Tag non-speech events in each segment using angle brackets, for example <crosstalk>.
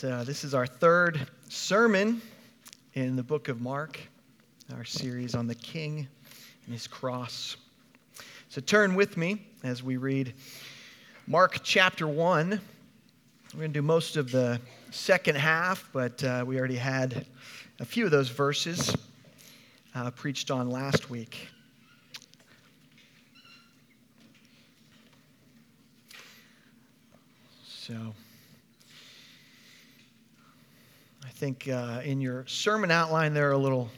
So, this is our third sermon in the book of Mark, our series on the King and his cross. So, turn with me as we read Mark chapter 1. We're going to do most of the second half, but uh, we already had a few of those verses uh, preached on last week. So, I think uh, in your sermon outline, they're a little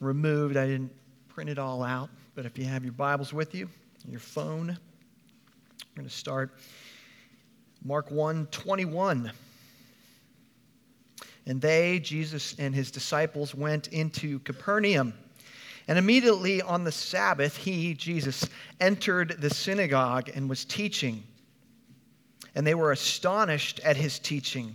removed. I didn't print it all out, but if you have your Bibles with you, your phone, we're going to start Mark 1 21. And they, Jesus and his disciples, went into Capernaum. And immediately on the Sabbath, he, Jesus, entered the synagogue and was teaching. And they were astonished at his teaching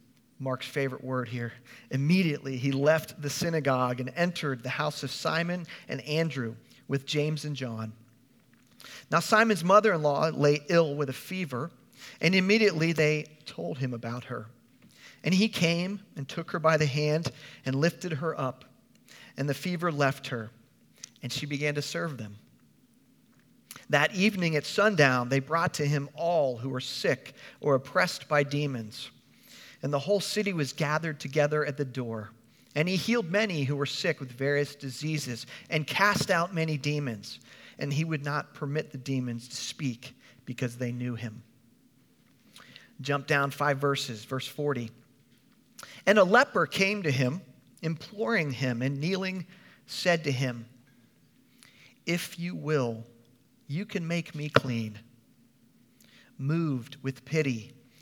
Mark's favorite word here. Immediately he left the synagogue and entered the house of Simon and Andrew with James and John. Now, Simon's mother in law lay ill with a fever, and immediately they told him about her. And he came and took her by the hand and lifted her up, and the fever left her, and she began to serve them. That evening at sundown, they brought to him all who were sick or oppressed by demons and the whole city was gathered together at the door. And he healed many who were sick with various diseases and cast out many demons. And he would not permit the demons to speak because they knew him. Jump down five verses, verse 40. And a leper came to him, imploring him, and kneeling, said to him, If you will, you can make me clean. Moved with pity,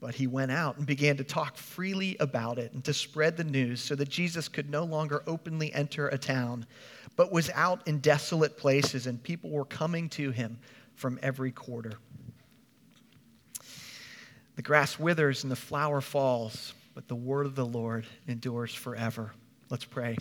But he went out and began to talk freely about it and to spread the news so that Jesus could no longer openly enter a town, but was out in desolate places, and people were coming to him from every quarter. The grass withers and the flower falls, but the word of the Lord endures forever. Let's pray.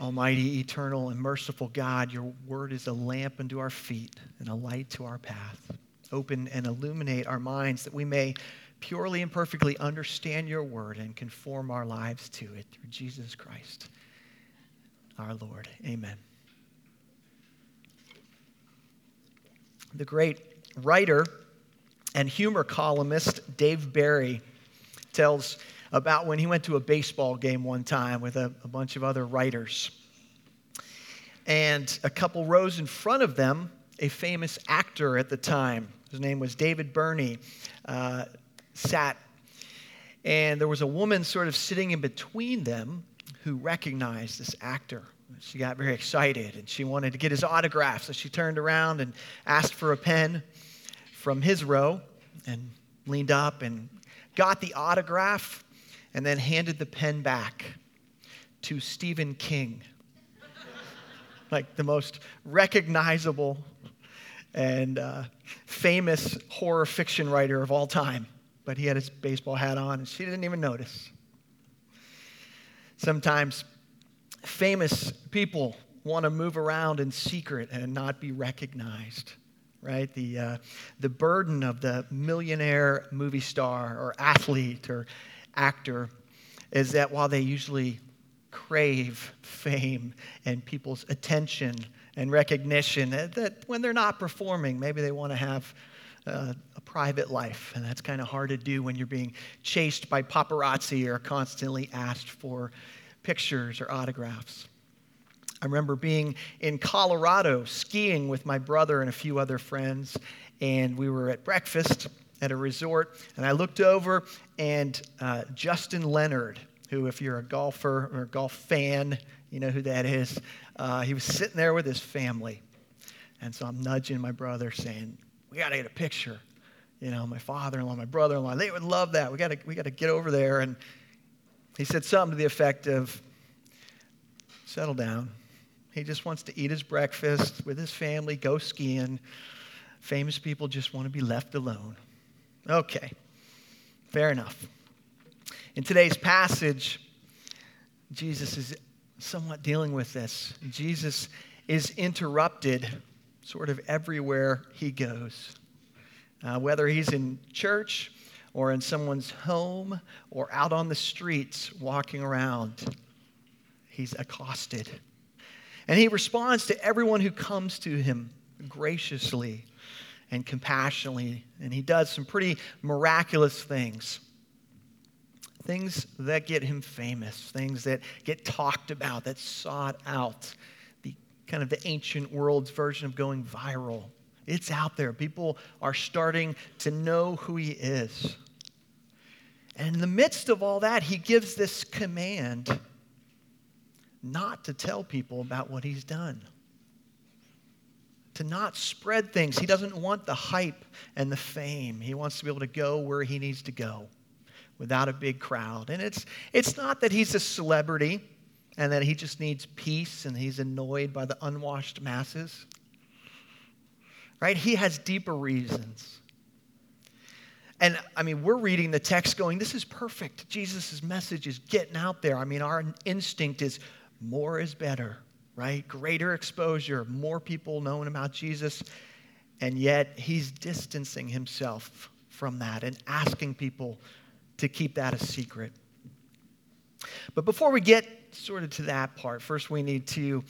Almighty, eternal, and merciful God, your word is a lamp unto our feet and a light to our path open and illuminate our minds that we may purely and perfectly understand your word and conform our lives to it through Jesus Christ, our Lord. Amen. The great writer and humor columnist Dave Barry tells about when he went to a baseball game one time with a, a bunch of other writers. And a couple rows in front of them, a famous actor at the time his name was David Burney, uh, sat. And there was a woman sort of sitting in between them who recognized this actor. She got very excited and she wanted to get his autograph. So she turned around and asked for a pen from his row and leaned up and got the autograph and then handed the pen back to Stephen King. <laughs> like the most recognizable and uh, famous horror fiction writer of all time. But he had his baseball hat on, and she didn't even notice. Sometimes famous people want to move around in secret and not be recognized, right? The, uh, the burden of the millionaire movie star or athlete or actor is that while they usually crave fame and people's attention and recognition, that when they're not performing, maybe they want to have uh, a private life. And that's kind of hard to do when you're being chased by paparazzi or constantly asked for pictures or autographs. I remember being in Colorado skiing with my brother and a few other friends, and we were at breakfast at a resort, and I looked over, and uh, Justin Leonard, who, if you're a golfer or a golf fan, you know who that is, uh, he was sitting there with his family. And so I'm nudging my brother, saying, We got to get a picture. You know, my father in law, my brother in law, they would love that. We got to we got to get over there. And he said something to the effect of, Settle down. He just wants to eat his breakfast with his family, go skiing. Famous people just want to be left alone. Okay, fair enough. In today's passage, Jesus is somewhat dealing with this. Jesus is interrupted sort of everywhere he goes. Uh, whether he's in church or in someone's home or out on the streets walking around, he's accosted. And he responds to everyone who comes to him graciously and compassionately. And he does some pretty miraculous things. Things that get him famous, things that get talked about, that sought out. The kind of the ancient world's version of going viral. It's out there. People are starting to know who he is. And in the midst of all that, he gives this command not to tell people about what he's done, to not spread things. He doesn't want the hype and the fame. He wants to be able to go where he needs to go without a big crowd. And it's, it's not that he's a celebrity and that he just needs peace and he's annoyed by the unwashed masses. Right? He has deeper reasons. And I mean, we're reading the text going, this is perfect. Jesus' message is getting out there. I mean, our instinct is more is better, right? Greater exposure, more people knowing about Jesus. And yet he's distancing himself from that and asking people to keep that a secret. But before we get sort of to that part, first we need to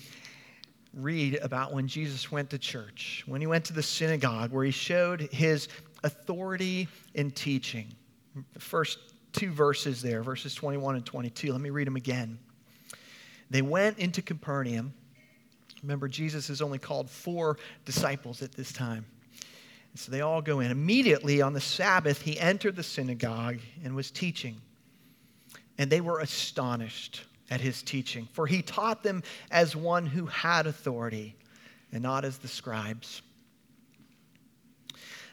read about when Jesus went to church, when he went to the synagogue, where he showed his authority in teaching. The first two verses there, verses 21 and 22. Let me read them again. They went into Capernaum. Remember, Jesus has only called four disciples at this time. And so they all go in. Immediately on the Sabbath, he entered the synagogue and was teaching. And they were astonished at his teaching, for he taught them as one who had authority and not as the scribes.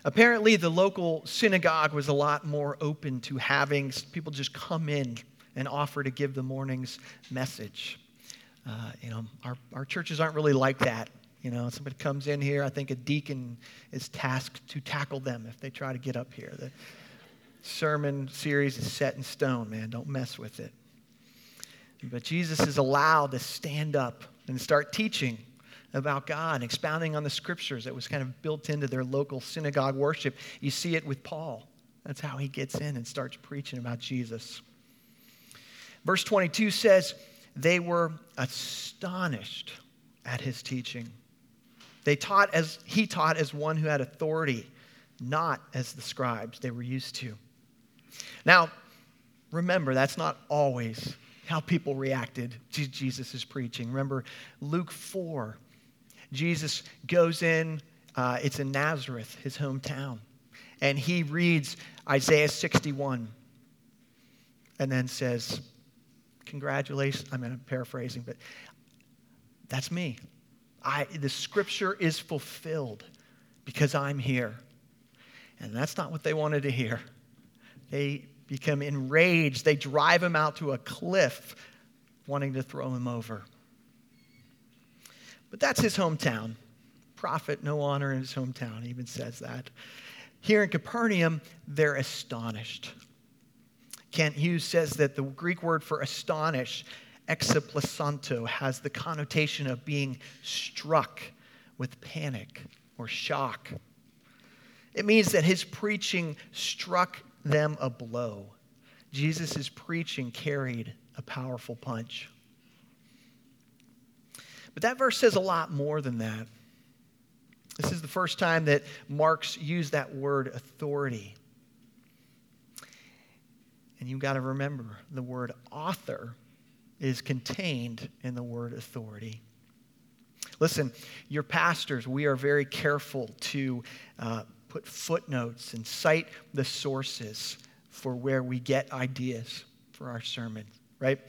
Apparently, the local synagogue was a lot more open to having people just come in and offer to give the morning's message. Uh, you know, our, our churches aren't really like that. You know, somebody comes in here, I think a deacon is tasked to tackle them if they try to get up here. The sermon series is set in stone, man. Don't mess with it. But Jesus is allowed to stand up and start teaching about God, expounding on the scriptures that was kind of built into their local synagogue worship. You see it with Paul. That's how he gets in and starts preaching about Jesus. Verse 22 says, they were astonished at his teaching. They taught as he taught as one who had authority, not as the scribes they were used to. Now, remember, that's not always how people reacted to Jesus' preaching. Remember Luke 4. Jesus goes in, uh, it's in Nazareth, his hometown, and he reads Isaiah 61 and then says, Congratulations. I'm paraphrasing, but that's me. I, the scripture is fulfilled because I'm here. And that's not what they wanted to hear. They become enraged. They drive him out to a cliff, wanting to throw him over. But that's his hometown. Prophet, no honor in his hometown, even says that. Here in Capernaum, they're astonished. Kent Hughes says that the Greek word for astonish exaplasanto has the connotation of being struck with panic or shock. It means that his preaching struck them a blow. Jesus' preaching carried a powerful punch. But that verse says a lot more than that. This is the first time that Mark's used that word authority. And you've got to remember the word author is contained in the word authority. Listen, your pastors, we are very careful to uh, put footnotes and cite the sources for where we get ideas for our sermon, right?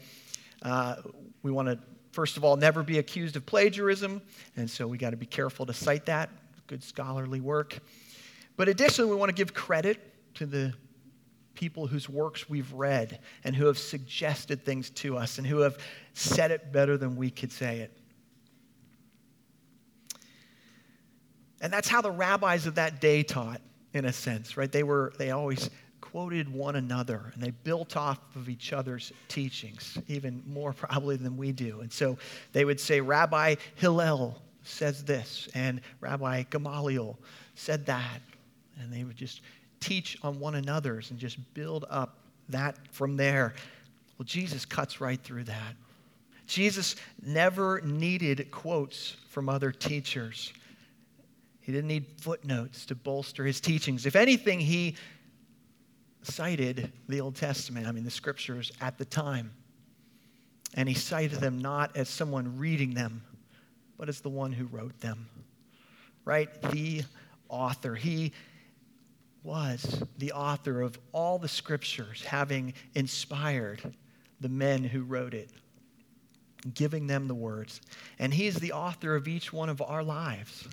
Uh, we want to, first of all, never be accused of plagiarism, and so we got to be careful to cite that. Good scholarly work. But additionally, we want to give credit to the people whose works we've read and who have suggested things to us and who have said it better than we could say it. And that's how the rabbis of that day taught, in a sense, right? They were they always quoted one another and they built off of each other's teachings, even more <laughs> probably than we do. And so they would say, Rabbi Hillel says this, and Rabbi Gamaliel said that. And they would just teach on one another's and just build up that from there. Well, Jesus cuts right through that. Jesus never needed quotes from other teachers. He didn't need footnotes to bolster his teachings. If anything, he cited the Old Testament, I mean, the scriptures at the time. And he cited them not as someone reading them, but as the one who wrote them, right? The author. He was the author of all the scriptures, having inspired the men who wrote it, giving them the words. And he is the author of each one of our lives.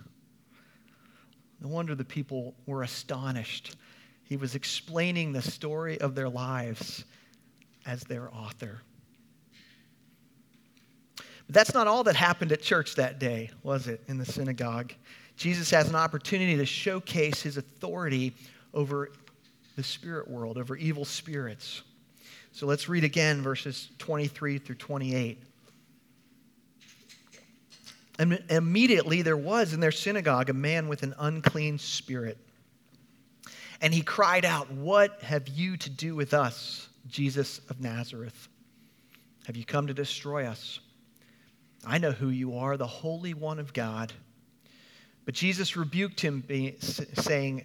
No wonder the people were astonished. He was explaining the story of their lives as their author. But that's not all that happened at church that day, was it, in the synagogue? Jesus has an opportunity to showcase his authority over the spirit world, over evil spirits. So let's read again verses 23 through 28. And immediately there was in their synagogue a man with an unclean spirit. And he cried out, What have you to do with us, Jesus of Nazareth? Have you come to destroy us? I know who you are, the Holy One of God. But Jesus rebuked him, saying,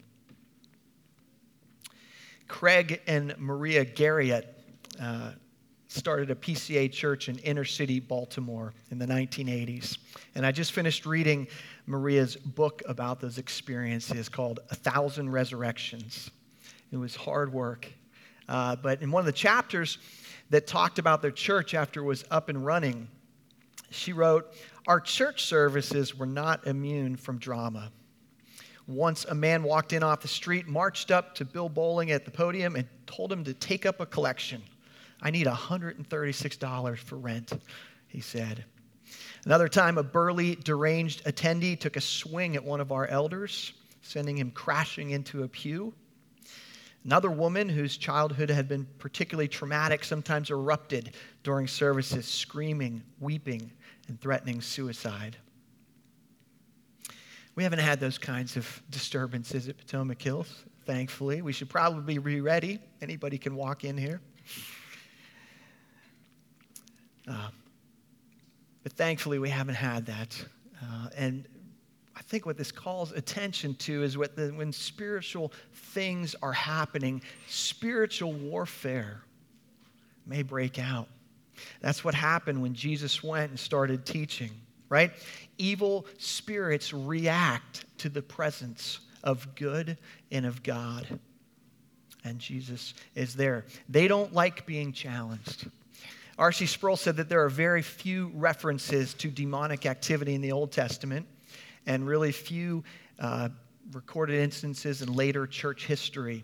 Craig and Maria Garriott uh, started a PCA church in inner city Baltimore in the 1980s. And I just finished reading Maria's book about those experiences called A Thousand Resurrections. It was hard work. Uh, but in one of the chapters that talked about their church after it was up and running, she wrote, Our church services were not immune from drama. Once a man walked in off the street, marched up to Bill Bowling at the podium, and told him to take up a collection. I need $136 for rent, he said. Another time, a burly, deranged attendee took a swing at one of our elders, sending him crashing into a pew. Another woman whose childhood had been particularly traumatic sometimes erupted during services, screaming, weeping, and threatening suicide. We haven't had those kinds of disturbances at Potomac Hills, thankfully. We should probably be ready. Anybody can walk in here. Uh, but thankfully, we haven't had that. Uh, and I think what this calls attention to is what the, when spiritual things are happening, spiritual warfare may break out. That's what happened when Jesus went and started teaching, right? Evil spirits react to the presence of good and of God. And Jesus is there. They don't like being challenged. R.C. Sproul said that there are very few references to demonic activity in the Old Testament, and really few uh, recorded instances in later church history.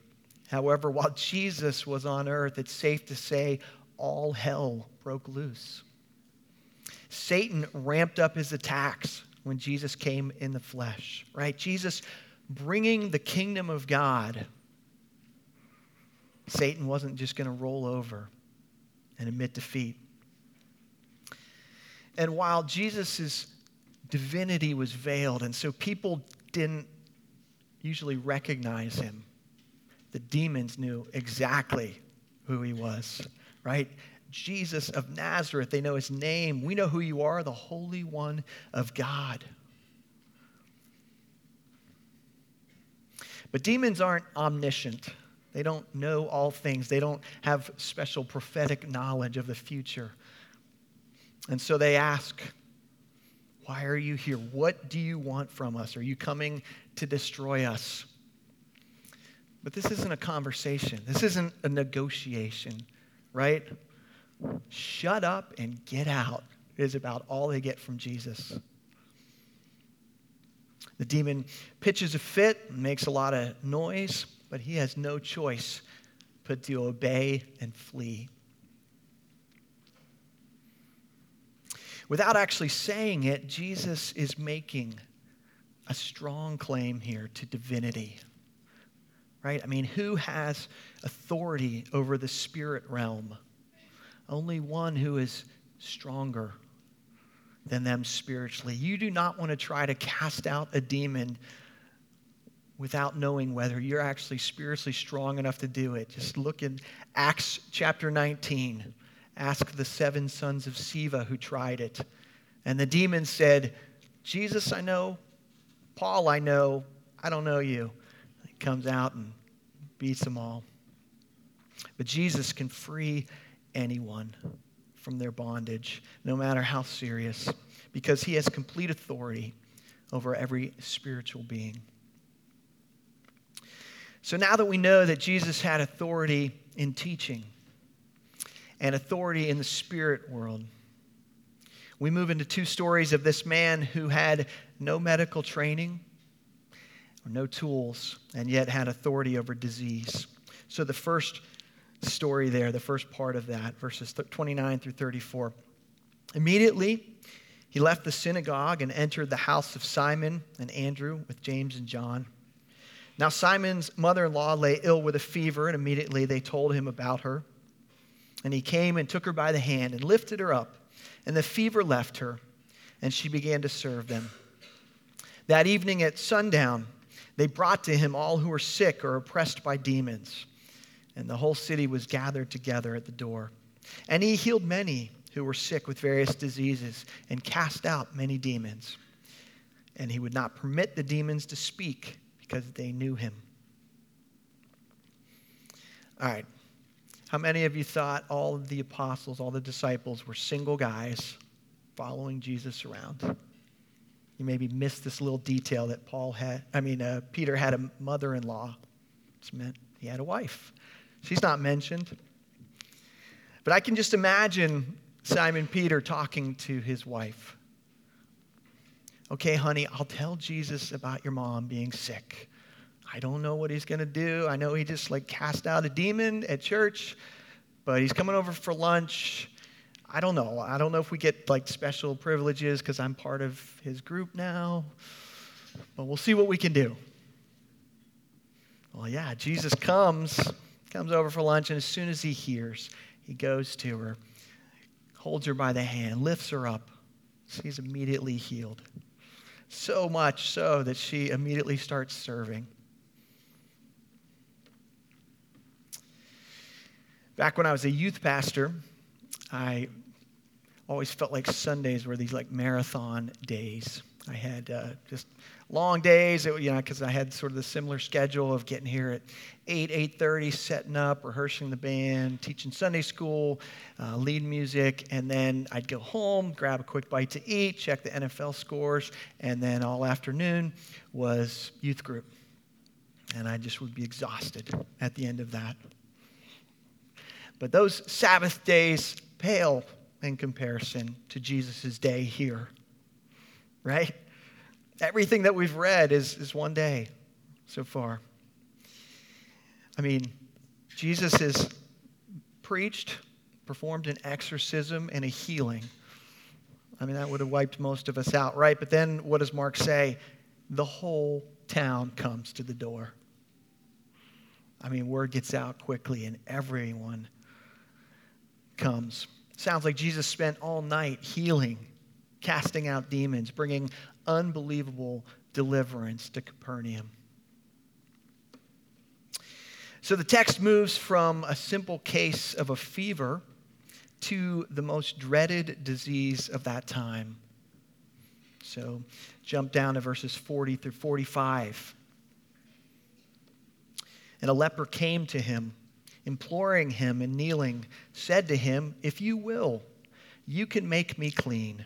However, while Jesus was on earth, it's safe to say all hell broke loose. Satan ramped up his attacks when Jesus came in the flesh, right? Jesus bringing the kingdom of God. Satan wasn't just going to roll over and admit defeat. And while Jesus' divinity was veiled, and so people didn't usually recognize him, the demons knew exactly who he was, right? Jesus of Nazareth. They know his name. We know who you are, the Holy One of God. But demons aren't omniscient. They don't know all things. They don't have special prophetic knowledge of the future. And so they ask, Why are you here? What do you want from us? Are you coming to destroy us? But this isn't a conversation, this isn't a negotiation, right? Shut up and get out is about all they get from Jesus. The demon pitches a fit, makes a lot of noise, but he has no choice but to obey and flee. Without actually saying it, Jesus is making a strong claim here to divinity. Right? I mean, who has authority over the spirit realm? Only one who is stronger than them spiritually. You do not want to try to cast out a demon without knowing whether you're actually spiritually strong enough to do it. Just look in Acts chapter 19. Ask the seven sons of Sceva who tried it. And the demon said, Jesus, I know. Paul, I know. I don't know you. He comes out and beats them all. But Jesus can free anyone from their bondage, no matter how serious, because he has complete authority over every spiritual being. So now that we know that Jesus had authority in teaching and authority in the spirit world, we move into two stories of this man who had no medical training or no tools and yet had authority over disease. So the first story there, the first part of that, verses 29 through 34. Immediately, he left the synagogue and entered the house of Simon and Andrew with James and John. Now, Simon's mother in law lay ill with a fever, and immediately they told him about her. And he came and took her by the hand and lifted her up, and the fever left her, and she began to serve them. That evening at sundown, they brought to him all who were sick or oppressed by demons and the whole city was gathered together at the door. And he healed many who were sick with various diseases and cast out many demons. And he would not permit the demons to speak because they knew him. All right. How many of you thought all of the apostles, all the disciples were single guys following Jesus around? You maybe missed this little detail that Paul had, I mean, uh, Peter had a mother in law. It's meant he had a wife. She's not mentioned. But I can just imagine Simon Peter talking to his wife. Okay, honey, I'll tell Jesus about your mom being sick. I don't know what he's going to do. I know he just like cast out a demon at church, but he's coming over for lunch. I don't know. I don't know if we get like special privileges because I'm part of his group now, but we'll see what we can do. Well, yeah, Jesus comes comes over for lunch, and as soon as he hears, he goes to her, holds her by the hand, lifts her up. She's immediately healed. So much so that she immediately starts serving. Back when I was a youth pastor, I always felt like Sundays were these like marathon days. I had uh, just long days, it, you know, because I had sort of the similar schedule of getting here at 8, 8.30, setting up, rehearsing the band, teaching Sunday school, uh, lead music, and then I'd go home, grab a quick bite to eat, check the NFL scores, and then all afternoon was youth group. And I just would be exhausted at the end of that. But those Sabbath days pale in comparison to Jesus' day here, right? Everything that we've read is, is one day so far. I mean, Jesus has preached, performed an exorcism and a healing. I mean, that would have wiped most of us out, right? But then what does Mark say? The whole town comes to the door. I mean, word gets out quickly and everyone comes. Sounds like Jesus spent all night healing, casting out demons, bringing unbelievable deliverance to Capernaum. So the text moves from a simple case of a fever to the most dreaded disease of that time. So jump down to verses 40 through 45. And a leper came to him, imploring him and kneeling, said to him, If you will, you can make me clean.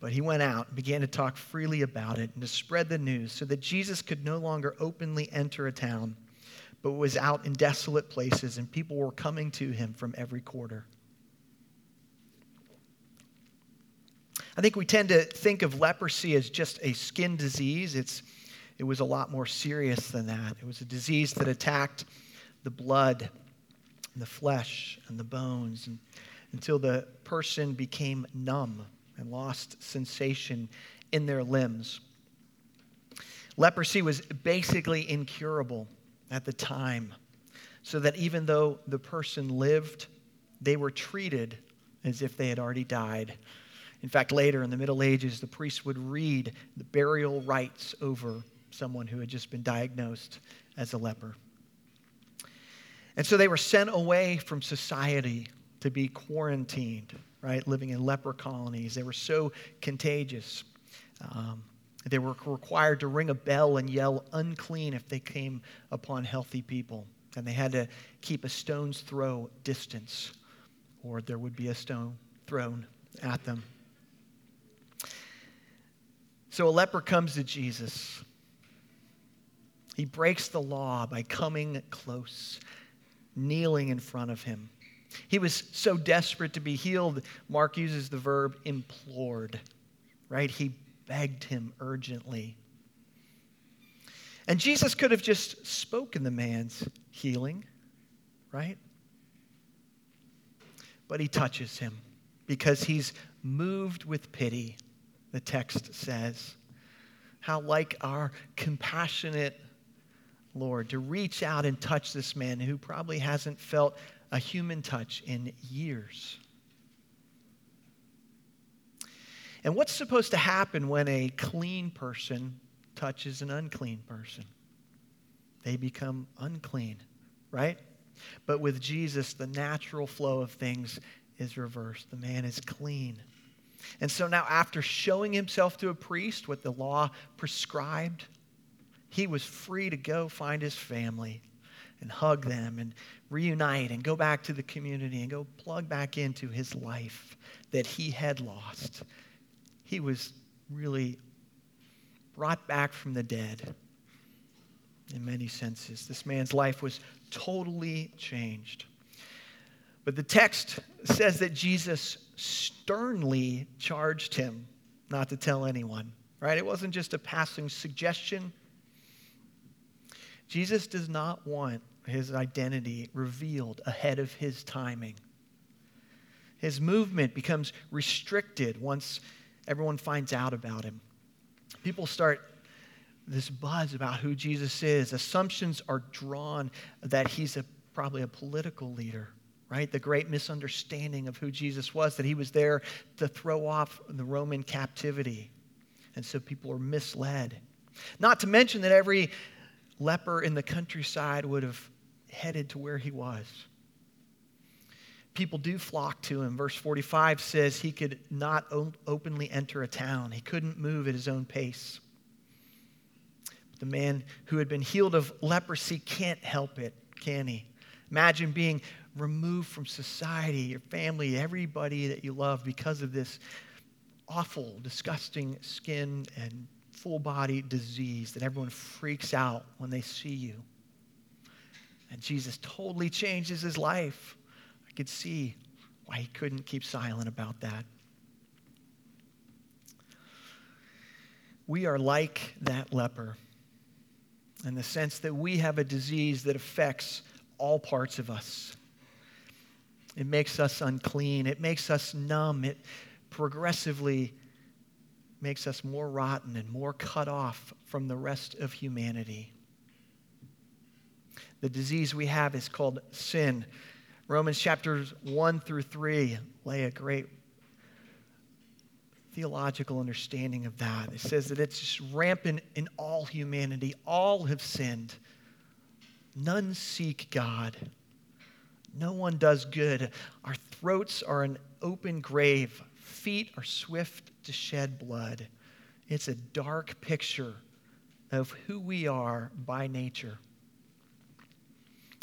But he went out and began to talk freely about it and to spread the news so that Jesus could no longer openly enter a town, but was out in desolate places, and people were coming to him from every quarter. I think we tend to think of leprosy as just a skin disease. It's it was a lot more serious than that. It was a disease that attacked the blood, and the flesh, and the bones and, until the person became numb and lost sensation in their limbs. Leprosy was basically incurable at the time, so that even though the person lived, they were treated as if they had already died. In fact, later in the Middle Ages, the priests would read the burial rites over someone who had just been diagnosed as a leper. And so they were sent away from society to be quarantined, right? Living in leper colonies. They were so contagious. Um, they were required to ring a bell and yell unclean if they came upon healthy people. And they had to keep a stone's throw distance, or there would be a stone thrown at them. So a leper comes to Jesus he breaks the law by coming close, kneeling in front of him. He was so desperate to be healed, Mark uses the verb implored, right? He begged him urgently. And Jesus could have just spoken the man's healing, right? But he touches him because he's moved with pity, the text says. How like our compassionate Lord, to reach out and touch this man who probably hasn't felt a human touch in years. And what's supposed to happen when a clean person touches an unclean person? They become unclean, right? But with Jesus, the natural flow of things is reversed. The man is clean. And so now, after showing himself to a priest, what the law prescribed, he was free to go find his family and hug them and reunite and go back to the community and go plug back into his life that he had lost. He was really brought back from the dead in many senses. This man's life was totally changed. But the text says that Jesus sternly charged him not to tell anyone, right? It wasn't just a passing suggestion. Jesus does not want his identity revealed ahead of his timing. His movement becomes restricted once everyone finds out about him. People start this buzz about who Jesus is. Assumptions are drawn that he's a, probably a political leader, right? The great misunderstanding of who Jesus was, that he was there to throw off the Roman captivity. And so people are misled. Not to mention that every leper in the countryside would have headed to where he was. People do flock to him. Verse 45 says he could not openly enter a town, he couldn't move at his own pace. The man who had been healed of leprosy can't help it, can he? Imagine being removed from society, your family, everybody that you love because of this awful, disgusting skin and full body disease that everyone freaks out when they see you. And Jesus totally changes his life. I could see why he couldn't keep silent about that. We are like that leper in the sense that we have a disease that affects all parts of us. It makes us unclean, it makes us numb, it progressively makes us more rotten and more cut off from the rest of humanity. The disease we have is called sin. Romans chapters 1 through 3 lay a great theological understanding of that. It says that it's just rampant in all humanity. All have sinned. None seek God. No one does good. Our throats are an open grave. Feet are swift to shed blood. It's a dark picture of who we are by nature.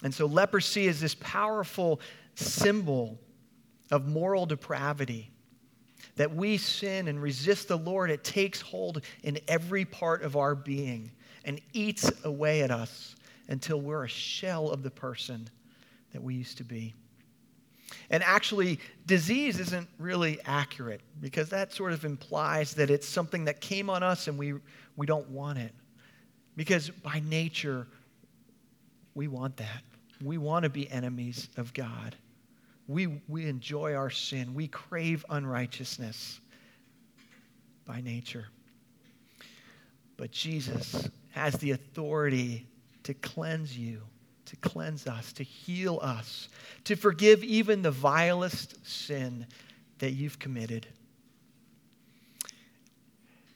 And so leprosy is this powerful symbol of moral depravity that we sin and resist the Lord, it takes hold in every part of our being and eats away at us until we're a shell of the person that we used to be. And actually, disease isn't really accurate because that sort of implies that it's something that came on us and we, we don't want it. Because by nature, we want that. We want to be enemies of God. We, we enjoy our sin. We crave unrighteousness by nature. But Jesus has the authority to cleanse you, to cleanse us, to heal us, to forgive even the vilest sin that you've committed.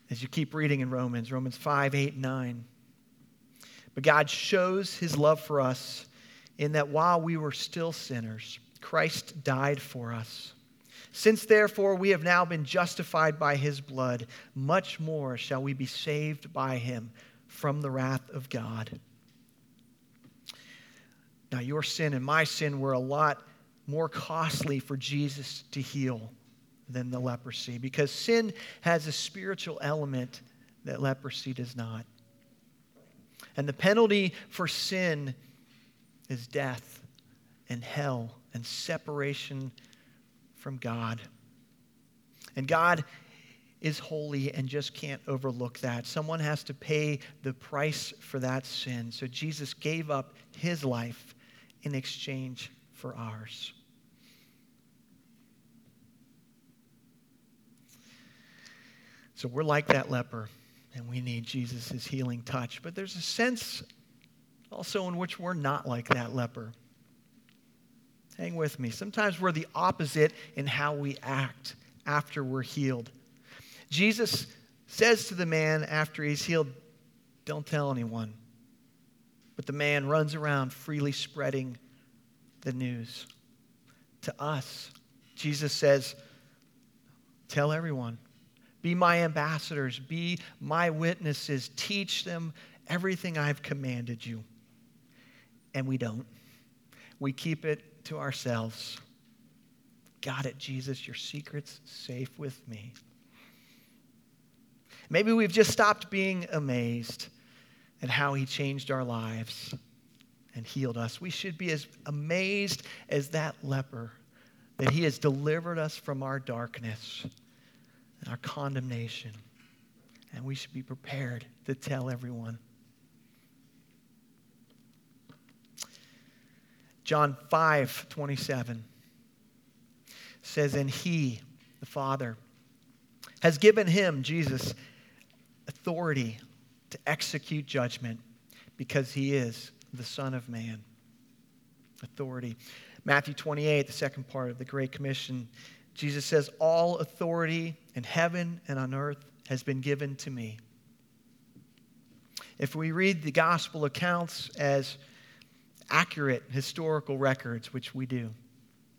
As you keep reading in Romans, Romans 5, 8, 9. But God shows his love for us in that while we were still sinners, Christ died for us. Since therefore we have now been justified by his blood, much more shall we be saved by him from the wrath of God. Now, your sin and my sin were a lot more costly for Jesus to heal than the leprosy because sin has a spiritual element that leprosy does not. And the penalty for sin is death and hell and separation from God. And God is holy and just can't overlook that. Someone has to pay the price for that sin. So Jesus gave up his life in exchange for ours. So we're like that leper, and we need Jesus' healing touch. But there's a sense also in which we're not like that leper. Hang with me. Sometimes we're the opposite in how we act after we're healed. Jesus says to the man after he's healed, Don't tell anyone. But the man runs around freely spreading the news. To us, Jesus says, Tell everyone. Be my ambassadors. Be my witnesses. Teach them everything I've commanded you. And we don't. We keep it to ourselves. Got it, Jesus. Your secret's safe with me. Maybe we've just stopped being amazed at how he changed our lives and healed us. We should be as amazed as that leper that he has delivered us from our darkness and our condemnation. And we should be prepared to tell everyone. John 5 27 says, And he, the Father, has given him, Jesus, authority to execute judgment because he is the Son of Man. Authority. Matthew 28, the second part of the Great Commission, Jesus says, All authority in heaven and on earth has been given to me. If we read the gospel accounts as accurate historical records, which we do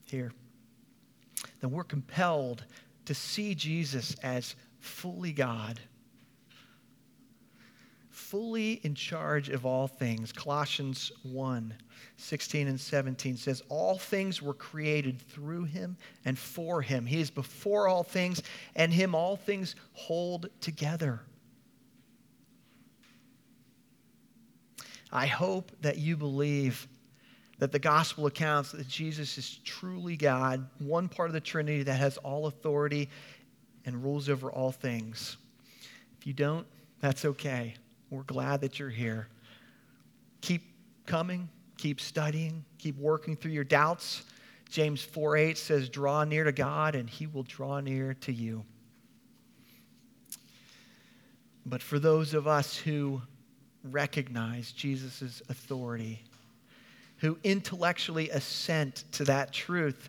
here, then we're compelled to see Jesus as fully God, fully in charge of all things. Colossians 1 16 and 17 says, All things were created through him and for him. He is before all things, and him all things hold together. I hope that you believe that the gospel accounts that Jesus is truly God, one part of the Trinity that has all authority and rules over all things. If you don't, that's okay. We're glad that you're here. Keep coming, keep studying, keep working through your doubts. James 4 8 says, Draw near to God, and he will draw near to you. But for those of us who recognize Jesus' authority, who intellectually assent to that truth,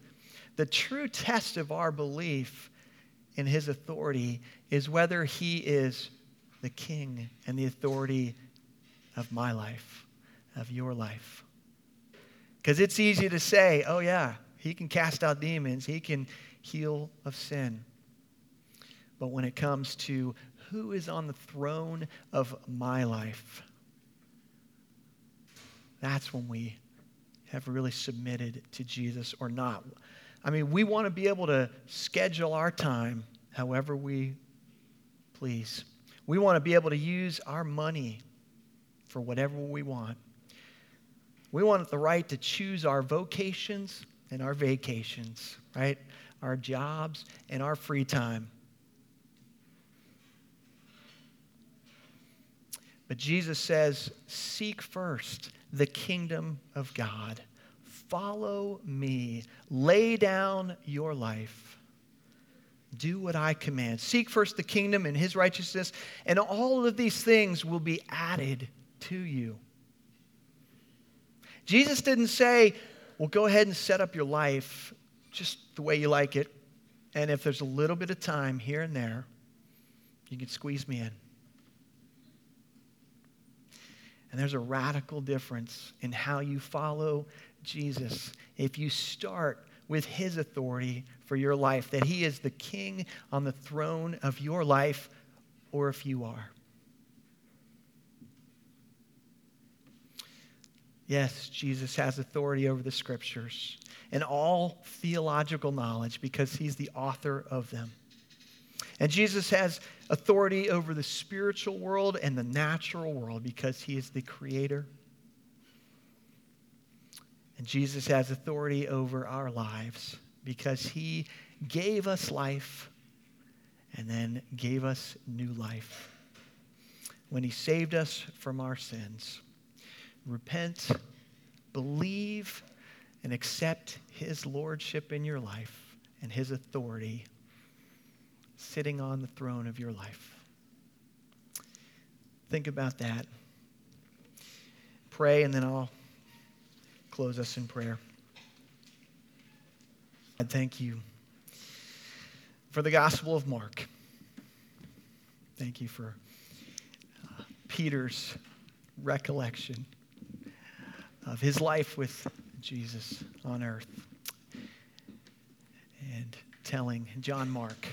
the true test of our belief in his authority is whether he is the king and the authority of my life, of your life. Because it's easy to say, oh, yeah, he can cast out demons, he can heal of sin. But when it comes to who is on the throne of my life, that's when we have really submitted to Jesus or not. I mean, we want to be able to schedule our time however we please. We want to be able to use our money for whatever we want. We want the right to choose our vocations and our vacations, right? Our jobs and our free time. But Jesus says, Seek first the kingdom of God. Follow me. Lay down your life. Do what I command. Seek first the kingdom and his righteousness, and all of these things will be added to you. Jesus didn't say, Well, go ahead and set up your life just the way you like it. And if there's a little bit of time here and there, you can squeeze me in. And there's a radical difference in how you follow Jesus. If you start with his authority for your life, that he is the king on the throne of your life, or if you are. Yes, Jesus has authority over the scriptures and all theological knowledge because he's the author of them. And Jesus has authority over the spiritual world and the natural world because he is the creator. And Jesus has authority over our lives because he gave us life and then gave us new life. When he saved us from our sins, repent, believe, and accept his lordship in your life and his authority sitting on the throne of your life. Think about that. Pray, and then I'll close us in prayer. I thank you for the Gospel of Mark. Thank you for uh, Peter's recollection of his life with Jesus on earth and telling John Mark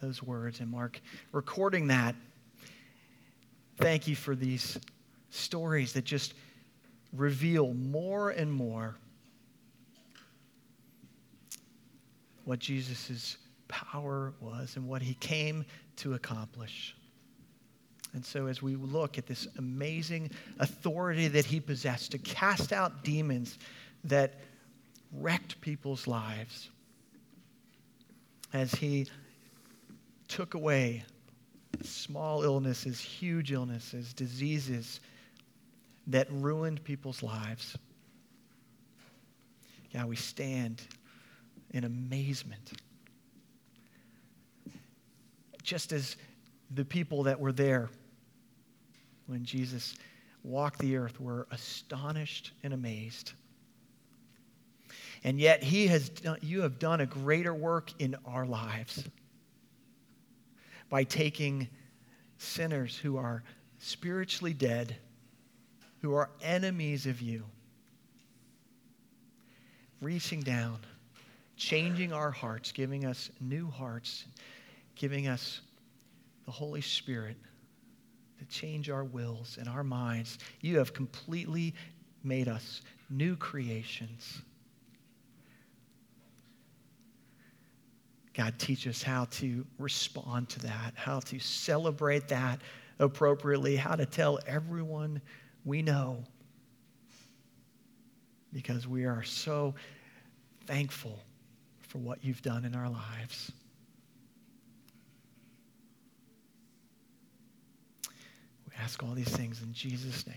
those words and Mark recording that. Thank you for these stories that just reveal more and more what Jesus' power was and what he came to accomplish. And so, as we look at this amazing authority that he possessed to cast out demons that wrecked people's lives, as he took away small illnesses, huge illnesses, diseases that ruined people's lives. Yeah, we stand in amazement. Just as the people that were there when Jesus walked the earth were astonished and amazed. And yet, he has done, you have done a greater work in our lives by taking sinners who are spiritually dead, who are enemies of you, reaching down, changing our hearts, giving us new hearts, giving us the Holy Spirit to change our wills and our minds. You have completely made us new creations. God, teach us how to respond to that, how to celebrate that appropriately, how to tell everyone we know. Because we are so thankful for what you've done in our lives. We ask all these things in Jesus' name.